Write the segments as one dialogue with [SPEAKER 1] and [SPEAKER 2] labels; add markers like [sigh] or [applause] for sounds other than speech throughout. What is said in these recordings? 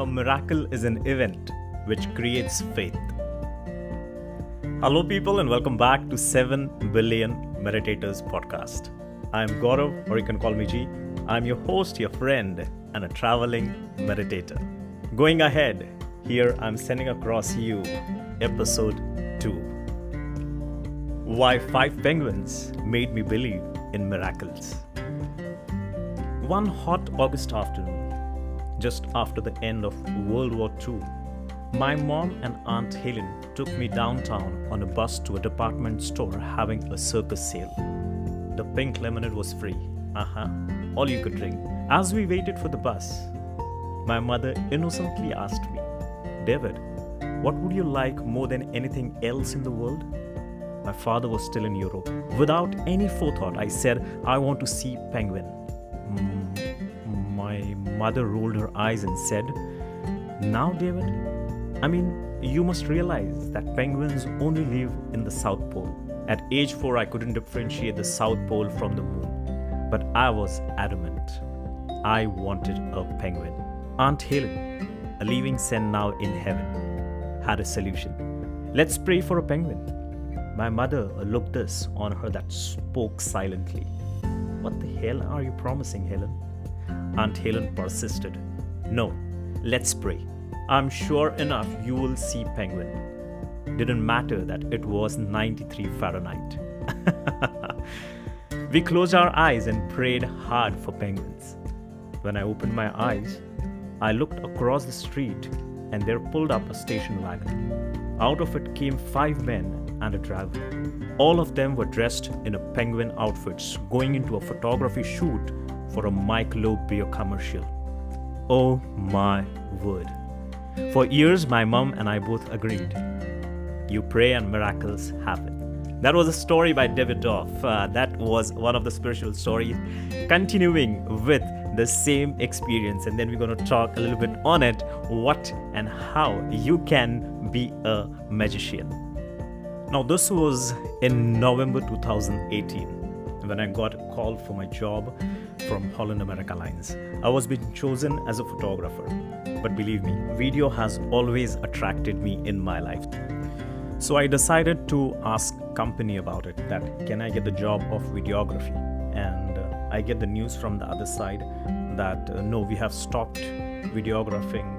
[SPEAKER 1] a miracle is an event which creates faith. Hello, people, and welcome back to 7 Billion Meditators podcast. I'm Gaurav, or you can call me G. I'm your host, your friend, and a traveling meditator. Going ahead, here I'm sending across you episode 2 Why Five Penguins Made Me Believe in Miracles. One hot August afternoon, just after the end of World War II, my mom and Aunt Helen took me downtown on a bus to a department store having a circus sale. The pink lemonade was free. Uh huh. All you could drink. As we waited for the bus, my mother innocently asked me, David, what would you like more than anything else in the world? My father was still in Europe. Without any forethought, I said, I want to see penguin. My mother rolled her eyes and said, Now, David, I mean, you must realize that penguins only live in the South Pole. At age 4, I couldn't differentiate the South Pole from the moon, but I was adamant. I wanted a penguin. Aunt Helen, a living saint now in heaven, had a solution. Let's pray for a penguin. My mother looked this on her that spoke silently. What the hell are you promising, Helen? Aunt Helen persisted. No, let's pray. I'm sure enough you will see penguin. Didn't matter that it was 93 Fahrenheit. [laughs] we closed our eyes and prayed hard for penguins. When I opened my eyes, I looked across the street and there pulled up a station wagon. Out of it came five men and a driver. All of them were dressed in a penguin outfits going into a photography shoot for a Mike Michelob beer commercial. Oh my word. For years, my mom and I both agreed. You pray and miracles happen. That was a story by David Doff. Uh, that was one of the spiritual stories. Continuing with the same experience, and then we're going to talk a little bit on it what and how you can be a magician. Now, this was in November 2018 when I got a call for my job from Holland America Lines. I was being chosen as a photographer. But believe me, video has always attracted me in my life. So I decided to ask company about it that can I get the job of videography? And uh, I get the news from the other side that uh, no, we have stopped videographing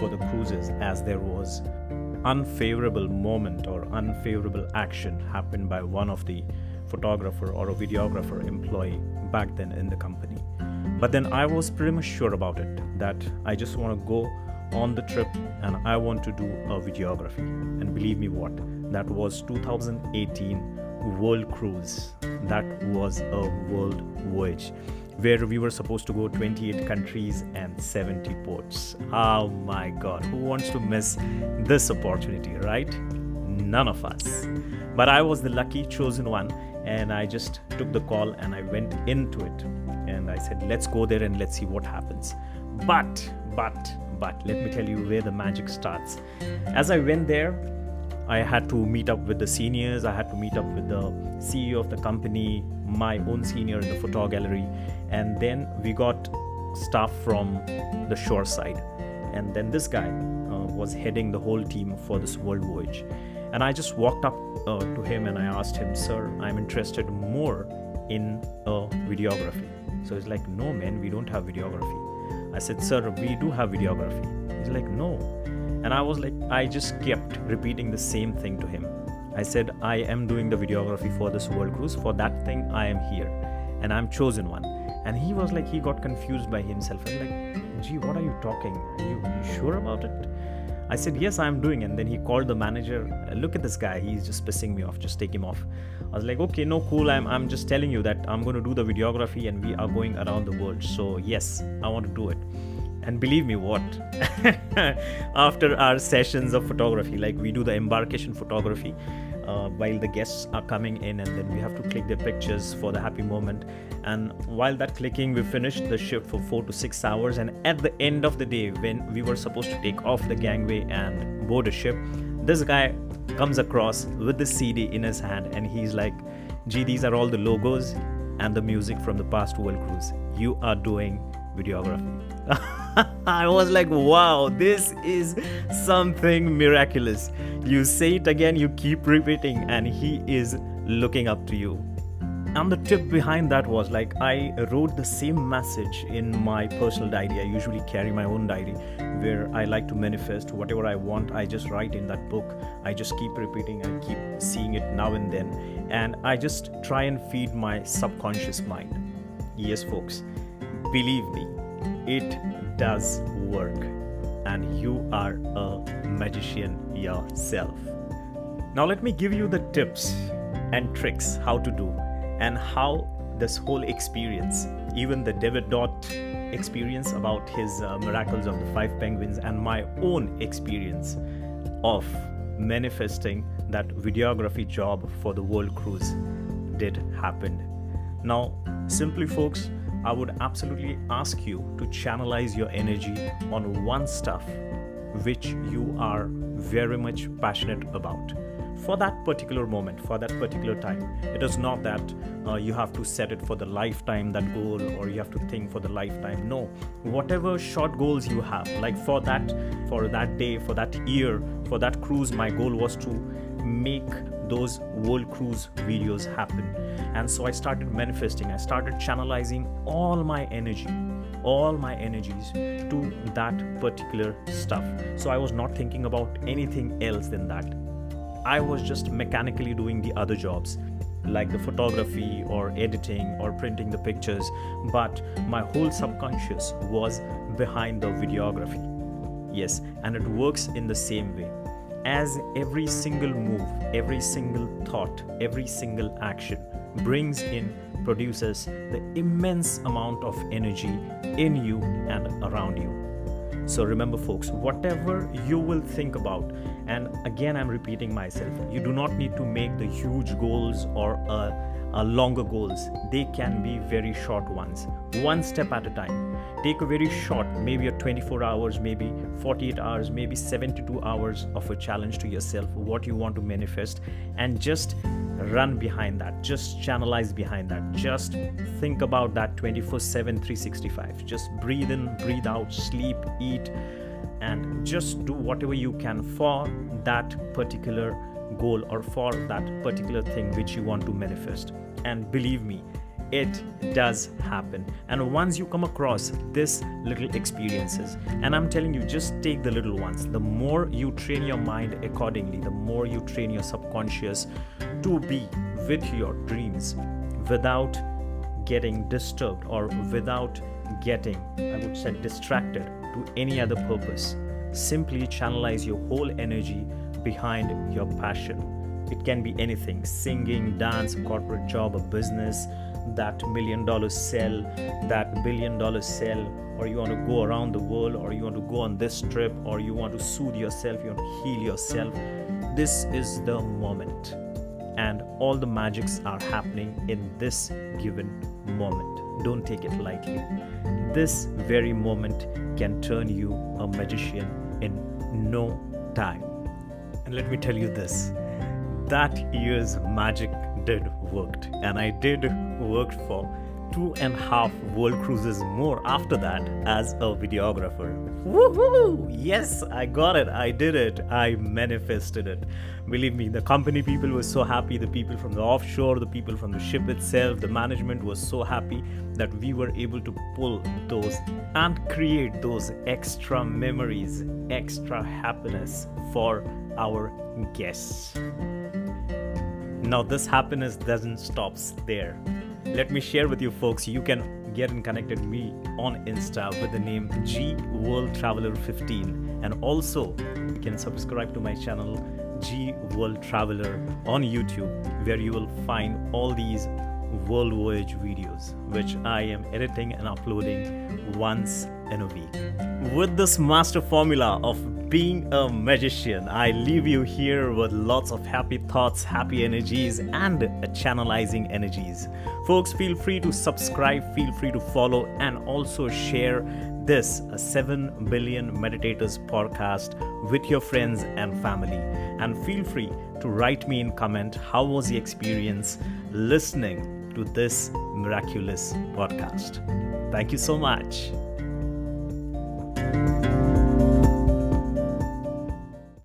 [SPEAKER 1] for the cruises as there was unfavorable moment or unfavorable action happened by one of the photographer or a videographer employee back then in the company. But then I was pretty much sure about it that I just want to go on the trip and I want to do a videography. And believe me what, that was 2018 World Cruise. That was a world voyage where we were supposed to go 28 countries and 70 ports. Oh my god, who wants to miss this opportunity, right? None of us. But I was the lucky chosen one and I just took the call and I went into it and I said, let's go there and let's see what happens. But, but, but, let me tell you where the magic starts. As I went there, I had to meet up with the seniors, I had meet up with the CEO of the company, my own senior in the photo gallery, and then we got staff from the shore side. And then this guy uh, was heading the whole team for this world voyage. And I just walked up uh, to him and I asked him, Sir, I'm interested more in videography. So he's like, No, man, we don't have videography. I said, Sir, we do have videography. He's like, No. And I was like, I just kept repeating the same thing to him. I said, I am doing the videography for this world cruise. For that thing, I am here. And I'm chosen one. And he was like, he got confused by himself. Was like, gee, what are you talking? Are you, are you sure about it? I said, Yes, I'm doing. And then he called the manager. Look at this guy. He's just pissing me off. Just take him off. I was like, Okay, no, cool. I'm, I'm just telling you that I'm going to do the videography and we are going around the world. So, yes, I want to do it. And believe me, what? [laughs] After our sessions of photography, like we do the embarkation photography, uh, while the guests are coming in and then we have to click their pictures for the happy moment and while that clicking we finished the shift for 4 to 6 hours and at the end of the day when we were supposed to take off the gangway and board a ship this guy comes across with the cd in his hand and he's like gee these are all the logos and the music from the past world cruise you are doing videography. [laughs] I was like, wow, this is something miraculous. You say it again, you keep repeating, and he is looking up to you. And the tip behind that was like i wrote the same message in my personal diary. I usually carry my own diary where i like to manifest whatever i want. I just write in that book. I just keep repeating I keep seeing it now and then. And i just try and feed my subconscious mind. Yes folks believe me it does work and you are a magician yourself now let me give you the tips and tricks how to do and how this whole experience, even the David Dot experience about his uh, miracles of the five penguins, and my own experience of manifesting that videography job for the world cruise did happen. Now, simply, folks, I would absolutely ask you to channelize your energy on one stuff which you are very much passionate about for that particular moment, for that particular time. It is not that uh, you have to set it for the lifetime, that goal, or you have to think for the lifetime. No, whatever short goals you have, like for that, for that day, for that year, for that cruise, my goal was to make those world cruise videos happen. And so I started manifesting, I started channelizing all my energy all my energies to that particular stuff. So I was not thinking about anything else than that. I was just mechanically doing the other jobs like the photography or editing or printing the pictures, but my whole subconscious was behind the videography. Yes, and it works in the same way. As every single move, every single thought, every single action brings in, produces the immense amount of energy in you and around you. So remember, folks, whatever you will think about, and again, I'm repeating myself, you do not need to make the huge goals or a, a longer goals. They can be very short ones, one step at a time. Take a very short, maybe a 24 hours, maybe 48 hours, maybe 72 hours of a challenge to yourself, what you want to manifest, and just run behind that just channelize behind that just think about that 24 7 365 just breathe in breathe out sleep eat and just do whatever you can for that particular goal or for that particular thing which you want to manifest. And believe me it does happen. And once you come across this little experiences and i'm telling you just take the little ones. The more you train your mind accordingly the more you train your subconscious to be with your dreams without getting disturbed or without getting i would say distracted to any other purpose. Simply channelize your whole energy behind your passion it can be anything singing dance corporate job a business that million dollar sell, that billion dollar sell, or you want to go around the world, or you want to go on this trip, or you want to soothe yourself, you want to heal yourself. This is the moment. And all the magics are happening in this given moment. Don't take it lightly. This very moment can turn you a magician in no time. And let me tell you this that year's magic did worked and I did work for two and a half world cruises more after that as a videographer. Woohoo! Yes, I got it. I did it. I manifested it. Believe me, the company people were so happy. The people from the offshore, the people from the ship itself, the management was so happy that we were able to pull those and create those extra memories, extra happiness for our guests. Now, this happiness doesn't stop there. Let me share with you, folks. You can get in connected me on Insta with the name G World Traveler 15, and also you can subscribe to my channel G World Traveler on YouTube, where you will find all these world voyage videos, which I am editing and uploading once in a week. With this master formula of being a magician, I leave you here with lots of happy thoughts, happy energies, and channelizing energies. Folks, feel free to subscribe, feel free to follow, and also share this 7 billion meditators podcast with your friends and family and feel free to write me in comment how was the experience listening to this miraculous podcast. Thank you so much